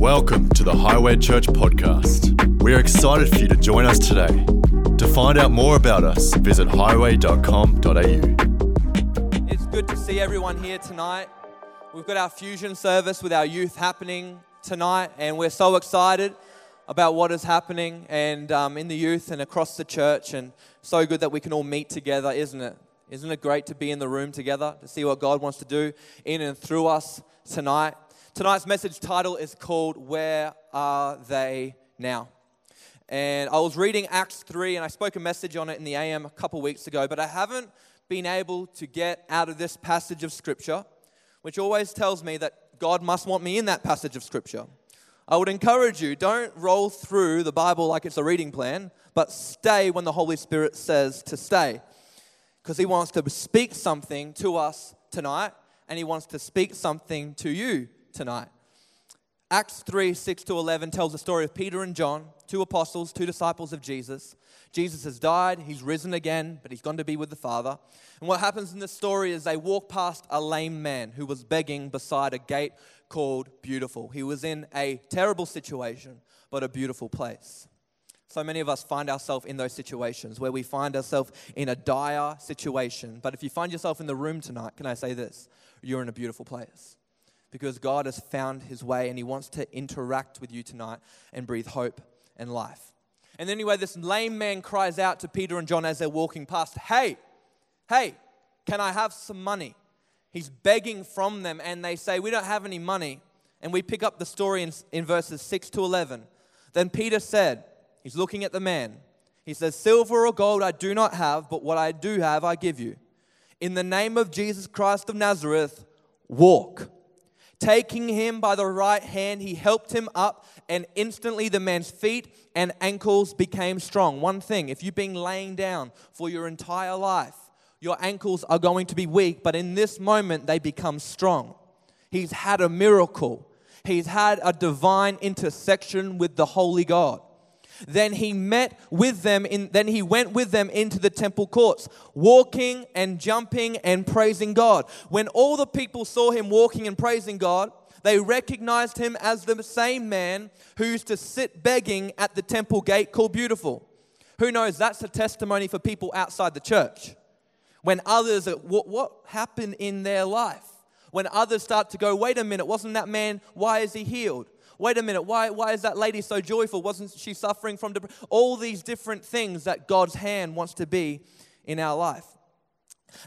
Welcome to the Highway Church podcast. We are excited for you to join us today. To find out more about us, visit highway.com.au. It's good to see everyone here tonight. We've got our fusion service with our youth happening tonight, and we're so excited about what is happening and um, in the youth and across the church. And so good that we can all meet together, isn't it? Isn't it great to be in the room together to see what God wants to do in and through us tonight? Tonight's message title is called Where Are They Now? And I was reading Acts 3 and I spoke a message on it in the AM a couple weeks ago, but I haven't been able to get out of this passage of Scripture, which always tells me that God must want me in that passage of Scripture. I would encourage you don't roll through the Bible like it's a reading plan, but stay when the Holy Spirit says to stay. Because He wants to speak something to us tonight, and He wants to speak something to you tonight. Acts 3 6 to 11 tells the story of Peter and John, two apostles, two disciples of Jesus. Jesus has died, he's risen again, but he's gone to be with the Father. And what happens in this story is they walk past a lame man who was begging beside a gate called Beautiful. He was in a terrible situation, but a beautiful place. So many of us find ourselves in those situations where we find ourselves in a dire situation. But if you find yourself in the room tonight, can I say this? You're in a beautiful place because God has found his way and he wants to interact with you tonight and breathe hope and life. And anyway, this lame man cries out to Peter and John as they're walking past, Hey, hey, can I have some money? He's begging from them, and they say, We don't have any money. And we pick up the story in, in verses 6 to 11. Then Peter said, He's looking at the man. He says, Silver or gold I do not have, but what I do have I give you. In the name of Jesus Christ of Nazareth, walk. Taking him by the right hand, he helped him up, and instantly the man's feet and ankles became strong. One thing if you've been laying down for your entire life, your ankles are going to be weak, but in this moment, they become strong. He's had a miracle, he's had a divine intersection with the Holy God. Then he met with them in then he went with them into the temple courts, walking and jumping and praising God. When all the people saw him walking and praising God, they recognized him as the same man who used to sit begging at the temple gate called Beautiful. Who knows that's a testimony for people outside the church. When others what, what happened in their life? When others start to go, wait a minute, wasn't that man, why is he healed? Wait a minute, why, why is that lady so joyful? Wasn't she suffering from depression? All these different things that God's hand wants to be in our life.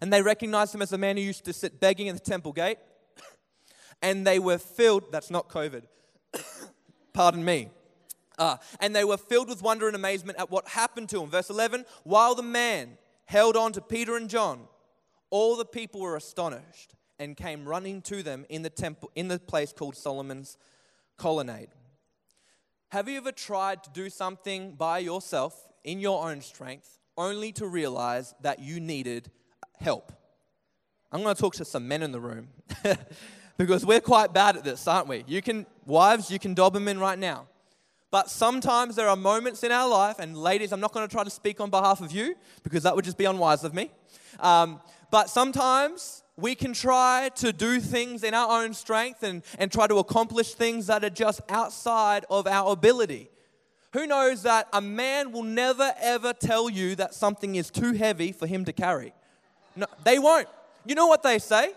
And they recognized him as the man who used to sit begging at the temple gate. And they were filled, that's not COVID, pardon me. Uh, and they were filled with wonder and amazement at what happened to him. Verse 11 While the man held on to Peter and John, all the people were astonished and came running to them in the temple in the place called Solomon's colonnade. Have you ever tried to do something by yourself in your own strength only to realize that you needed help? I'm going to talk to some men in the room because we're quite bad at this, aren't we? You can, wives, you can dob them in right now. But sometimes there are moments in our life, and ladies, I'm not going to try to speak on behalf of you because that would just be unwise of me. Um, but sometimes we can try to do things in our own strength and, and try to accomplish things that are just outside of our ability. Who knows that a man will never ever tell you that something is too heavy for him to carry? No, they won't. You know what they say?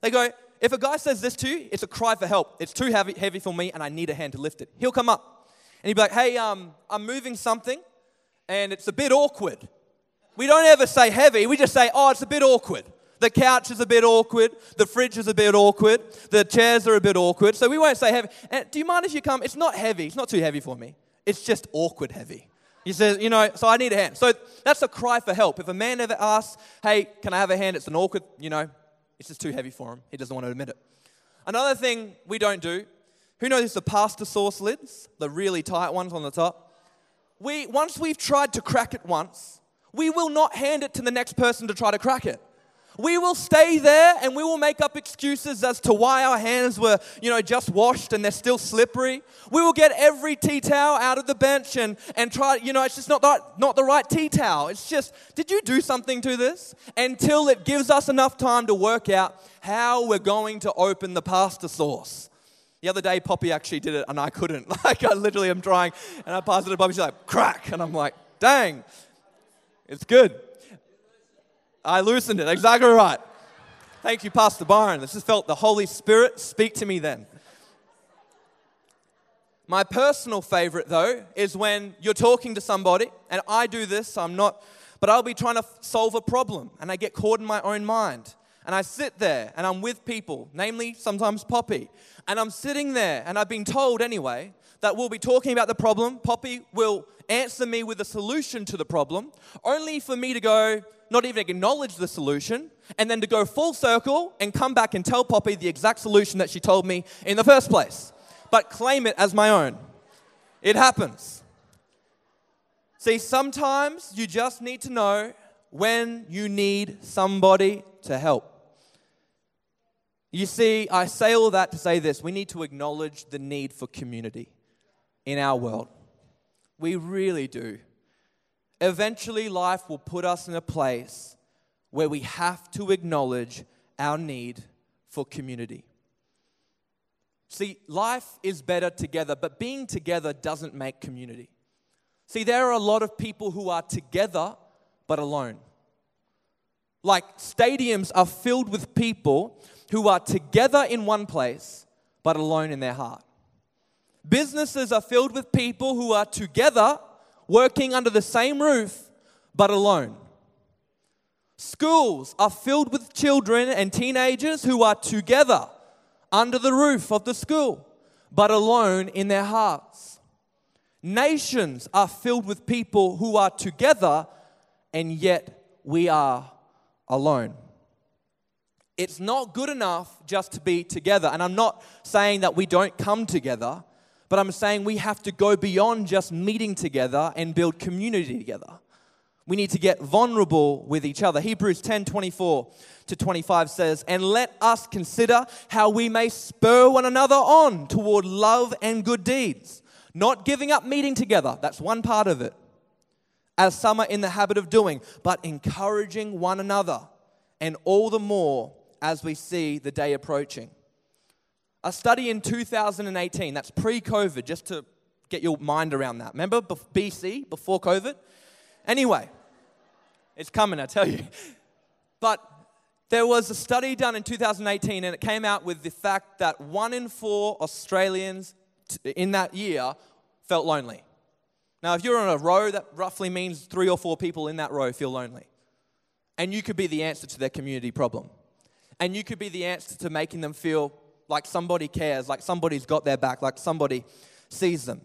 They go, if a guy says this to you, it's a cry for help. It's too heavy, heavy for me and I need a hand to lift it. He'll come up and he'll be like, hey, um, I'm moving something and it's a bit awkward. We don't ever say heavy, we just say, oh, it's a bit awkward. The couch is a bit awkward. The fridge is a bit awkward. The chairs are a bit awkward. So we won't say heavy. And do you mind if you come? It's not heavy. It's not too heavy for me. It's just awkward heavy. He says, you know, so I need a hand. So that's a cry for help. If a man ever asks, hey, can I have a hand? It's an awkward, you know, it's just too heavy for him. He doesn't want to admit it. Another thing we don't do, who knows the pasta sauce lids, the really tight ones on the top? We, once we've tried to crack it once, we will not hand it to the next person to try to crack it. We will stay there and we will make up excuses as to why our hands were, you know, just washed and they're still slippery. We will get every tea towel out of the bench and, and try, you know, it's just not, that, not the right tea towel. It's just, did you do something to this? Until it gives us enough time to work out how we're going to open the pasta sauce. The other day, Poppy actually did it, and I couldn't. Like, I literally am trying, and I pass it to Poppy, she's like, crack. And I'm like, dang, it's good. I loosened it, exactly right. Thank you, Pastor Byron. This has felt the Holy Spirit speak to me then. My personal favorite, though, is when you're talking to somebody, and I do this, I'm not, but I'll be trying to solve a problem, and I get caught in my own mind. And I sit there, and I'm with people, namely sometimes Poppy, and I'm sitting there, and I've been told anyway that we'll be talking about the problem. Poppy will answer me with a solution to the problem, only for me to go, not even acknowledge the solution, and then to go full circle and come back and tell Poppy the exact solution that she told me in the first place, but claim it as my own. It happens. See, sometimes you just need to know when you need somebody to help. You see, I say all that to say this we need to acknowledge the need for community in our world. We really do. Eventually, life will put us in a place where we have to acknowledge our need for community. See, life is better together, but being together doesn't make community. See, there are a lot of people who are together but alone. Like stadiums are filled with people who are together in one place but alone in their heart. Businesses are filled with people who are together working under the same roof but alone. Schools are filled with children and teenagers who are together under the roof of the school, but alone in their hearts. Nations are filled with people who are together, and yet we are alone. It's not good enough just to be together. And I'm not saying that we don't come together, but I'm saying we have to go beyond just meeting together and build community together. We need to get vulnerable with each other. Hebrews 10 24 to 25 says, And let us consider how we may spur one another on toward love and good deeds, not giving up meeting together. That's one part of it, as some are in the habit of doing, but encouraging one another, and all the more as we see the day approaching. A study in 2018, that's pre COVID, just to get your mind around that. Remember BC, before COVID? Anyway, it's coming, I tell you. But there was a study done in 2018, and it came out with the fact that one in four Australians in that year felt lonely. Now, if you're on a row, that roughly means three or four people in that row feel lonely. And you could be the answer to their community problem. And you could be the answer to making them feel like somebody cares, like somebody's got their back, like somebody sees them.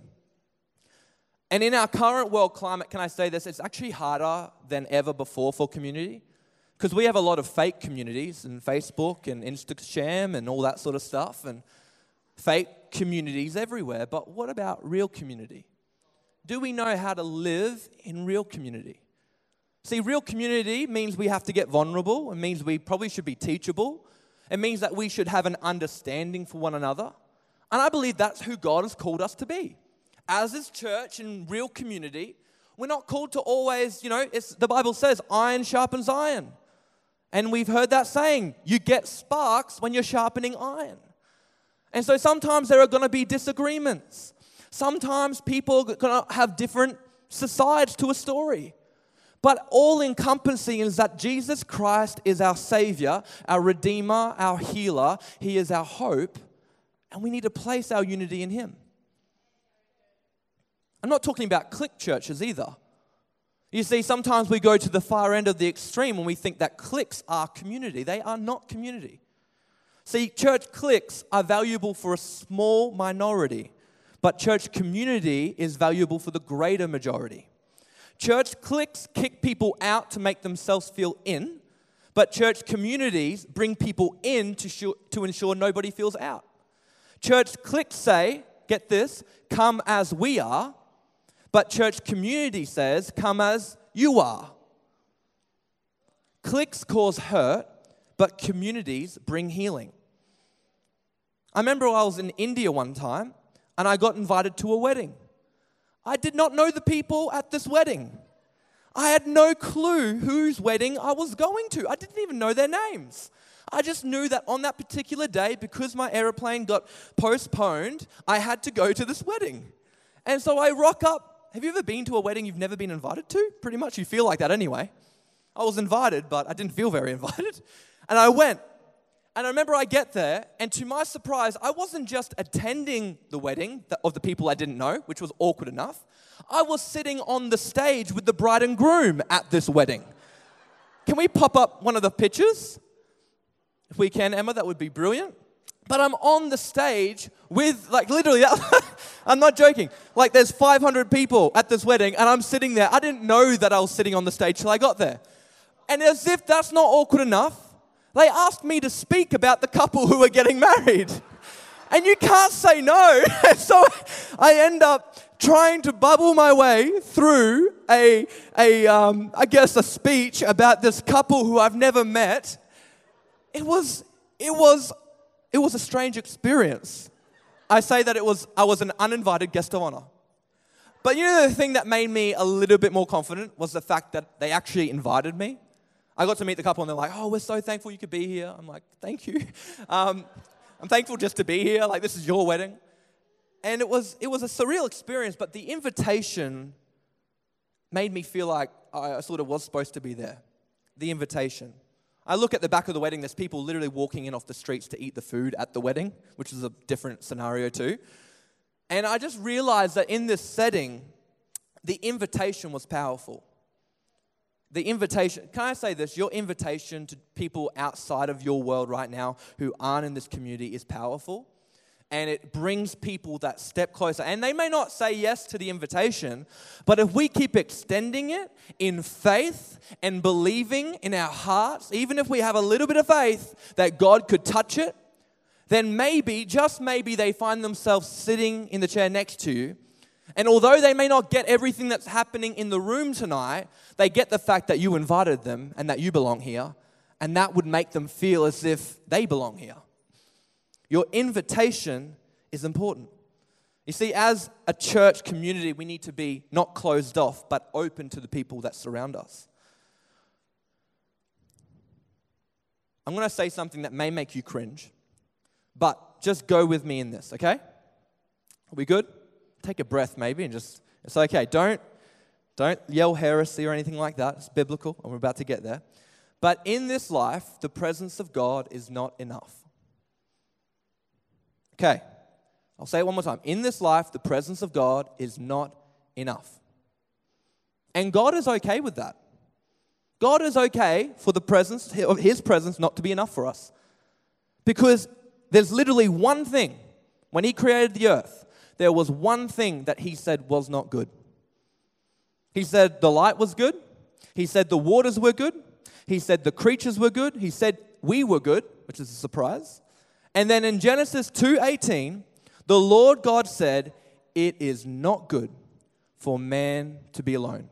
And in our current world climate, can I say this? It's actually harder than ever before for community because we have a lot of fake communities and Facebook and Instagram and all that sort of stuff and fake communities everywhere. But what about real community? Do we know how to live in real community? See, real community means we have to get vulnerable. It means we probably should be teachable. It means that we should have an understanding for one another. And I believe that's who God has called us to be as His church in real community, we're not called to always, you know, it's, the Bible says iron sharpens iron. And we've heard that saying, you get sparks when you're sharpening iron. And so sometimes there are going to be disagreements. Sometimes people are going to have different sides to a story. But all encompassing is that Jesus Christ is our Savior, our Redeemer, our healer. He is our hope. And we need to place our unity in Him. I'm not talking about clique churches either. You see, sometimes we go to the far end of the extreme and we think that cliques are community. They are not community. See, church cliques are valuable for a small minority, but church community is valuable for the greater majority. Church cliques kick people out to make themselves feel in, but church communities bring people in to, sh- to ensure nobody feels out. Church cliques say, get this, come as we are, but church community says, come as you are. Cliques cause hurt, but communities bring healing. I remember I was in India one time and I got invited to a wedding. I did not know the people at this wedding. I had no clue whose wedding I was going to. I didn't even know their names. I just knew that on that particular day, because my aeroplane got postponed, I had to go to this wedding. And so I rock up. Have you ever been to a wedding you've never been invited to? Pretty much, you feel like that anyway. I was invited, but I didn't feel very invited. And I went. And I remember I get there, and to my surprise, I wasn't just attending the wedding of the people I didn't know, which was awkward enough. I was sitting on the stage with the bride and groom at this wedding. Can we pop up one of the pictures? If we can, Emma, that would be brilliant. But I'm on the stage with, like, literally, I'm not joking. Like, there's 500 people at this wedding, and I'm sitting there. I didn't know that I was sitting on the stage till I got there. And as if that's not awkward enough, they asked me to speak about the couple who were getting married. And you can't say no. so I end up trying to bubble my way through a, a um, I guess, a speech about this couple who I've never met. It was, it was, it was a strange experience. I say that it was, I was an uninvited guest of honor. But you know, the thing that made me a little bit more confident was the fact that they actually invited me. I got to meet the couple and they're like, oh, we're so thankful you could be here. I'm like, thank you. Um, I'm thankful just to be here. Like, this is your wedding. And it was, it was a surreal experience, but the invitation made me feel like I sort of was supposed to be there. The invitation. I look at the back of the wedding, there's people literally walking in off the streets to eat the food at the wedding, which is a different scenario too. And I just realized that in this setting, the invitation was powerful. The invitation, can I say this? Your invitation to people outside of your world right now who aren't in this community is powerful. And it brings people that step closer. And they may not say yes to the invitation, but if we keep extending it in faith and believing in our hearts, even if we have a little bit of faith that God could touch it, then maybe, just maybe, they find themselves sitting in the chair next to you and although they may not get everything that's happening in the room tonight, they get the fact that you invited them and that you belong here. And that would make them feel as if they belong here. Your invitation is important. You see, as a church community, we need to be not closed off, but open to the people that surround us. I'm going to say something that may make you cringe, but just go with me in this, okay? Are we good? Take a breath maybe and just, it's okay. Don't, don't yell heresy or anything like that. It's biblical, and we're about to get there. But in this life, the presence of God is not enough. Okay, I'll say it one more time. In this life, the presence of God is not enough. And God is okay with that. God is okay for the presence of His presence not to be enough for us. Because there's literally one thing when He created the earth there was one thing that he said was not good. He said the light was good. He said the waters were good. He said the creatures were good. He said we were good, which is a surprise. And then in Genesis 2:18, the Lord God said, "It is not good for man to be alone.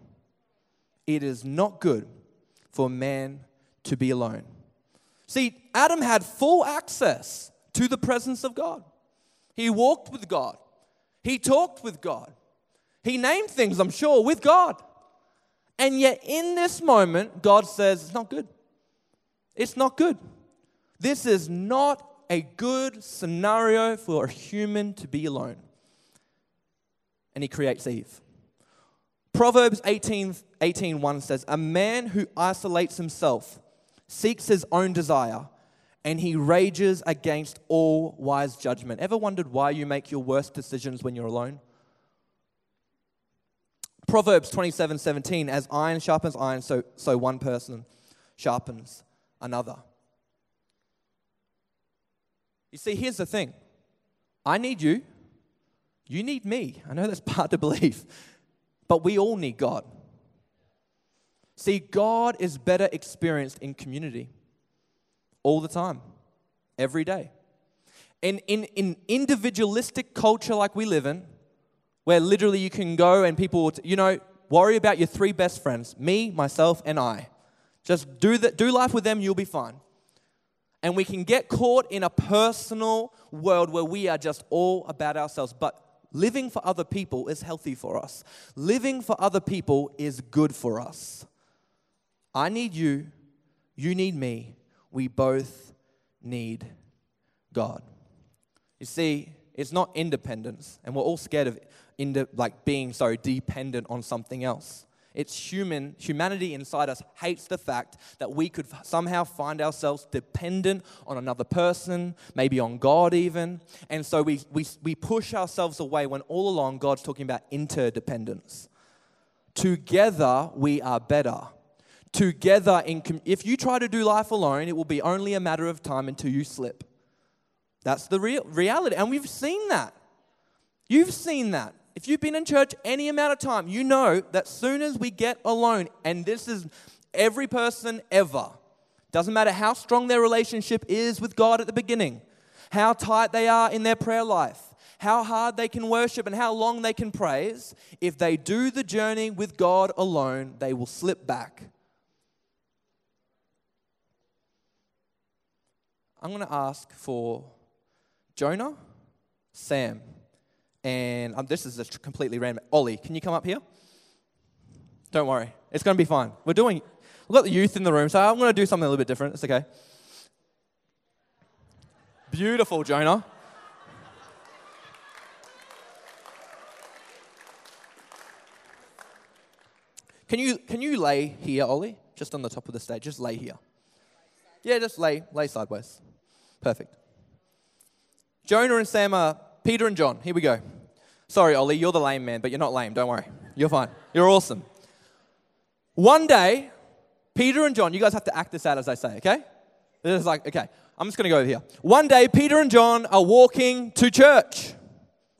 It is not good for man to be alone." See, Adam had full access to the presence of God. He walked with God. He talked with God. He named things, I'm sure, with God. And yet, in this moment, God says, It's not good. It's not good. This is not a good scenario for a human to be alone. And He creates Eve. Proverbs 18, 18 1 says, A man who isolates himself seeks his own desire and he rages against all wise judgment. Ever wondered why you make your worst decisions when you're alone? Proverbs 27 17, as iron sharpens iron, so, so one person sharpens another. You see, here's the thing I need you, you need me. I know that's hard to believe, but we all need God. See, God is better experienced in community all the time, every day. In, in, in individualistic culture like we live in, where literally you can go and people, you know, worry about your three best friends me, myself, and I. Just do, the, do life with them, you'll be fine. And we can get caught in a personal world where we are just all about ourselves. But living for other people is healthy for us, living for other people is good for us. I need you, you need me, we both need God. You see, it's not independence, and we're all scared of inde- like being so dependent on something else. It's human, humanity inside us hates the fact that we could somehow find ourselves dependent on another person, maybe on God even. And so we, we, we push ourselves away when all along God's talking about interdependence. Together we are better. Together, in com- if you try to do life alone, it will be only a matter of time until you slip. That's the real reality. And we've seen that. You've seen that. If you've been in church any amount of time, you know that soon as we get alone, and this is every person ever, doesn't matter how strong their relationship is with God at the beginning, how tight they are in their prayer life, how hard they can worship, and how long they can praise, if they do the journey with God alone, they will slip back. I'm going to ask for Jonah, Sam, and um, this is a completely random. Ollie, can you come up here? Don't worry, it's going to be fine. We're doing, we've got the youth in the room, so I'm going to do something a little bit different. It's okay. Beautiful, Jonah. Can you, can you lay here, Ollie? Just on the top of the stage. Just lay here. Yeah, just lay, lay sideways. Perfect. Jonah and Sam are Peter and John. Here we go. Sorry, Ollie, you're the lame man, but you're not lame. Don't worry. You're fine. You're awesome. One day, Peter and John, you guys have to act this out as I say, okay? This is like, okay, I'm just going to go over here. One day, Peter and John are walking to church.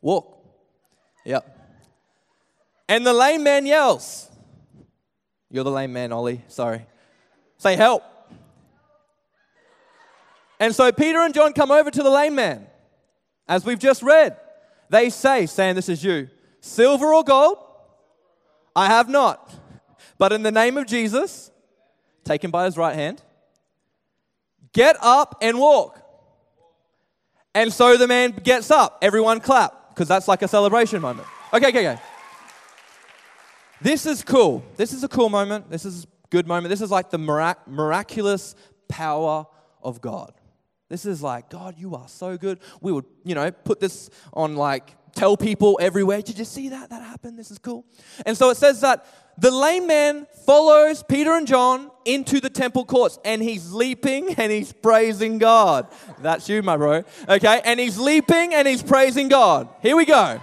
Walk. Yep. And the lame man yells. You're the lame man, Ollie. Sorry. Say help. And so Peter and John come over to the lame man, as we've just read. They say, saying, This is you, silver or gold, I have not. But in the name of Jesus, take him by his right hand, get up and walk. And so the man gets up. Everyone clap, because that's like a celebration moment. Okay, okay, okay. This is cool. This is a cool moment. This is a good moment. This is like the mirac- miraculous power of God. This is like, God, you are so good. We would, you know, put this on like, tell people everywhere. Did you see that? That happened. This is cool. And so it says that the lame man follows Peter and John into the temple courts and he's leaping and he's praising God. That's you, my bro. Okay? And he's leaping and he's praising God. Here we go.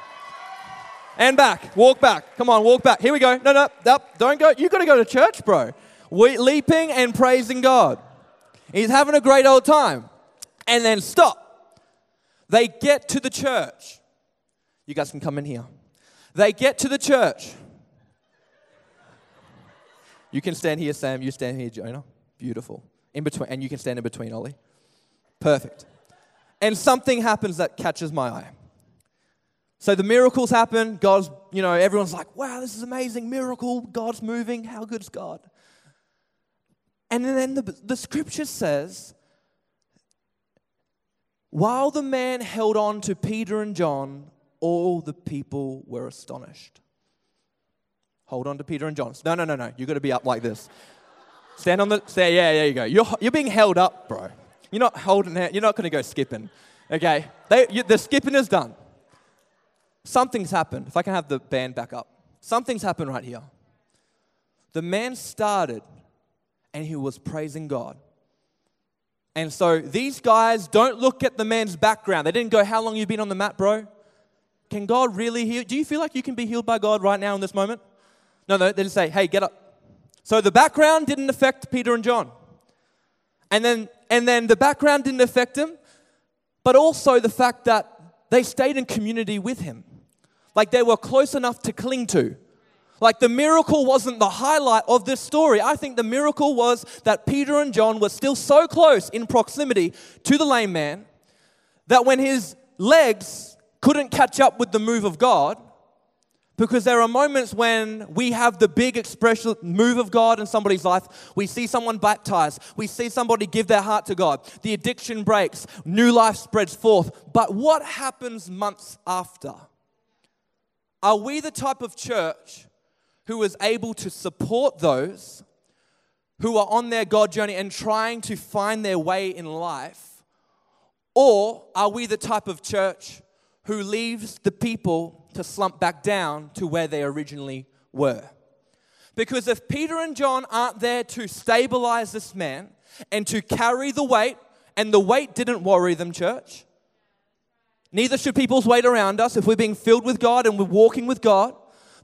And back. Walk back. Come on, walk back. Here we go. No, no, no don't go. You got to go to church, bro. We, leaping and praising God. He's having a great old time and then stop. They get to the church. You guys can come in here. They get to the church. You can stand here, Sam. You stand here, Jonah. Beautiful. In between, and you can stand in between, Ollie. Perfect. And something happens that catches my eye. So the miracles happen. God's, you know, everyone's like, wow, this is amazing. Miracle. God's moving. How good's God? And then the, the scripture says while the man held on to Peter and John, all the people were astonished. Hold on to Peter and John. No, no, no, no. You've got to be up like this. Stand on the, say, yeah, there you go. You're, you're being held up, bro. You're not holding, you're not going to go skipping. Okay? They, you, the skipping is done. Something's happened. If I can have the band back up. Something's happened right here. The man started and he was praising God. And so these guys don't look at the man's background. They didn't go, How long you been on the mat, bro? Can God really heal? Do you feel like you can be healed by God right now in this moment? No, no, they just say, Hey, get up. So the background didn't affect Peter and John. And then, and then the background didn't affect him, but also the fact that they stayed in community with him. Like they were close enough to cling to. Like the miracle wasn't the highlight of this story. I think the miracle was that Peter and John were still so close in proximity to the lame man that when his legs couldn't catch up with the move of God, because there are moments when we have the big expression move of God in somebody's life. We see someone baptized. We see somebody give their heart to God. The addiction breaks. New life spreads forth. But what happens months after? Are we the type of church who was able to support those who are on their God journey and trying to find their way in life? Or are we the type of church who leaves the people to slump back down to where they originally were? Because if Peter and John aren't there to stabilize this man and to carry the weight, and the weight didn't worry them, church, neither should people's weight around us. If we're being filled with God and we're walking with God,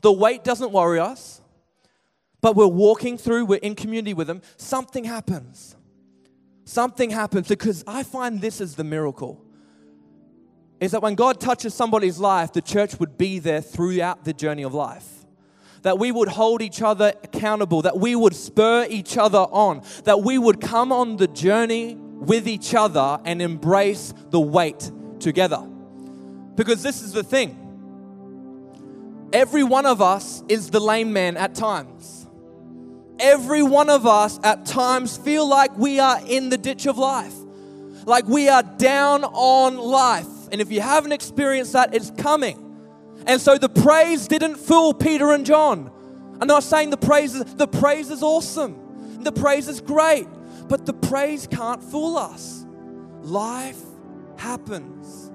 the weight doesn't worry us, but we're walking through, we're in community with Him, something happens. Something happens because I find this is the miracle. Is that when God touches somebody's life, the church would be there throughout the journey of life that we would hold each other accountable, that we would spur each other on, that we would come on the journey with each other and embrace the weight together. Because this is the thing every one of us is the lame man at times. Every one of us at times feel like we are in the ditch of life, like we are down on life. And if you haven't experienced that, it's coming. And so the praise didn't fool Peter and John. I'm not saying the praise is, the praise is awesome. The praise is great, but the praise can't fool us. Life happens.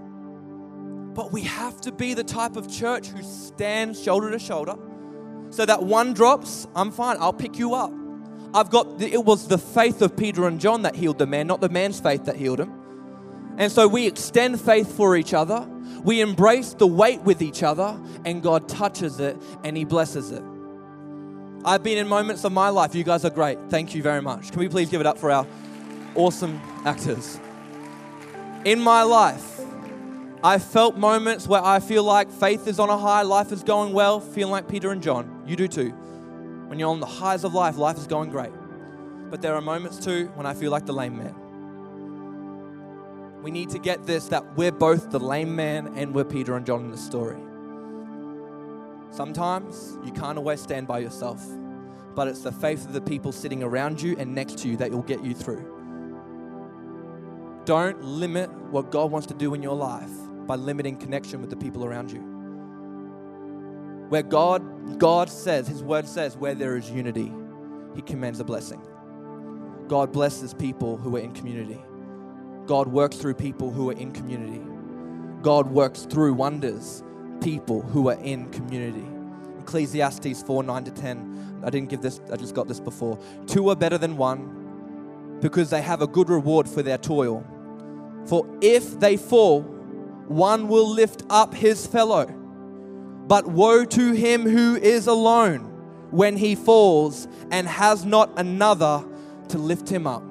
But we have to be the type of church who stands shoulder to shoulder. So that one drops, I'm fine, I'll pick you up. I've got, the, it was the faith of Peter and John that healed the man, not the man's faith that healed him. And so we extend faith for each other. We embrace the weight with each other, and God touches it and He blesses it. I've been in moments of my life. You guys are great. Thank you very much. Can we please give it up for our awesome actors? In my life, I felt moments where I feel like faith is on a high, life is going well, feeling like Peter and John. You do too. When you're on the highs of life, life is going great. But there are moments too when I feel like the lame man we need to get this that we're both the lame man and we're Peter and John in the story. Sometimes you can't always stand by yourself, but it's the faith of the people sitting around you and next to you that will get you through. Don't limit what God wants to do in your life by limiting connection with the people around you. Where God God says, his word says, where there is unity, he commands a blessing. God blesses people who are in community. God works through people who are in community. God works through wonders, people who are in community. Ecclesiastes 4 9 to 10. I didn't give this, I just got this before. Two are better than one because they have a good reward for their toil. For if they fall, one will lift up his fellow. But woe to him who is alone when he falls and has not another to lift him up.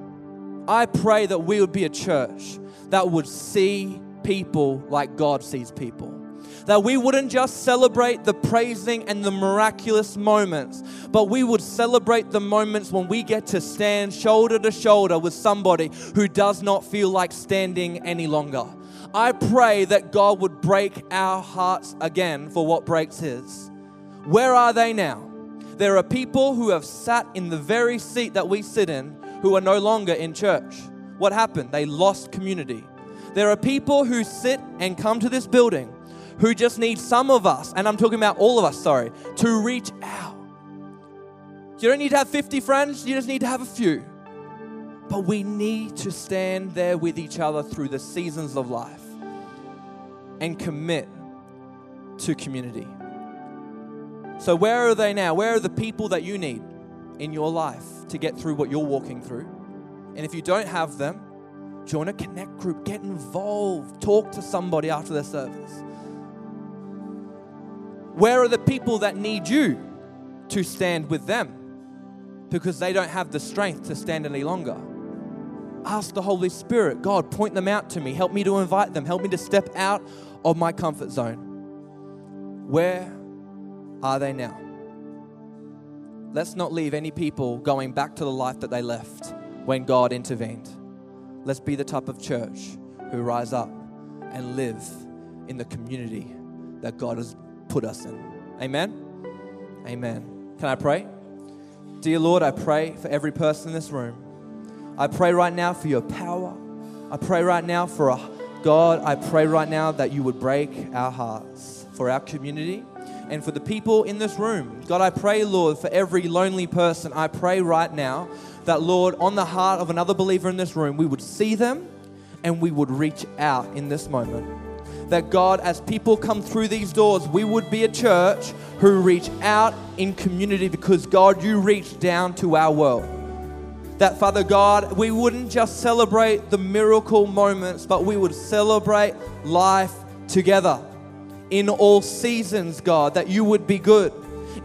I pray that we would be a church that would see people like God sees people. That we wouldn't just celebrate the praising and the miraculous moments, but we would celebrate the moments when we get to stand shoulder to shoulder with somebody who does not feel like standing any longer. I pray that God would break our hearts again for what breaks His. Where are they now? There are people who have sat in the very seat that we sit in who are no longer in church. What happened? They lost community. There are people who sit and come to this building who just need some of us, and I'm talking about all of us, sorry, to reach out. You don't need to have 50 friends, you just need to have a few. But we need to stand there with each other through the seasons of life and commit to community. So, where are they now? Where are the people that you need? in your life to get through what you're walking through. And if you don't have them, join a connect group, get involved, talk to somebody after their service. Where are the people that need you to stand with them because they don't have the strength to stand any longer? Ask the Holy Spirit, God, point them out to me. Help me to invite them. Help me to step out of my comfort zone. Where are they now? Let's not leave any people going back to the life that they left when God intervened. Let's be the type of church who rise up and live in the community that God has put us in. Amen? Amen. Can I pray? Dear Lord, I pray for every person in this room. I pray right now for your power. I pray right now for a God, I pray right now that you would break our hearts for our community and for the people in this room. God, I pray, Lord, for every lonely person, I pray right now that, Lord, on the heart of another believer in this room, we would see them and we would reach out in this moment. That God, as people come through these doors, we would be a church who reach out in community because God, you reach down to our world. That, Father God, we wouldn't just celebrate the miracle moments, but we would celebrate life together in all seasons, God, that you would be good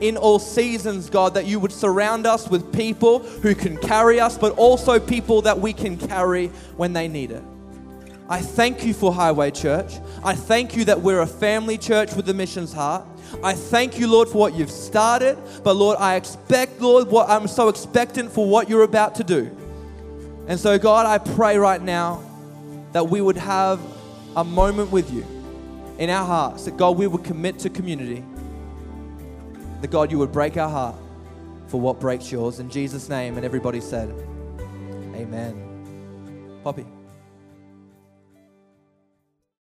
in all seasons, God, that you would surround us with people who can carry us, but also people that we can carry when they need it. I thank you for Highway Church. I thank you that we're a family church with a missions heart. I thank you, Lord, for what you've started, but Lord, I expect, Lord, what I'm so expectant for what you're about to do. And so, God, I pray right now that we would have a moment with you in our hearts, that God, we would commit to community, that God, you would break our heart for what breaks yours. In Jesus' name, and everybody said, Amen. Poppy.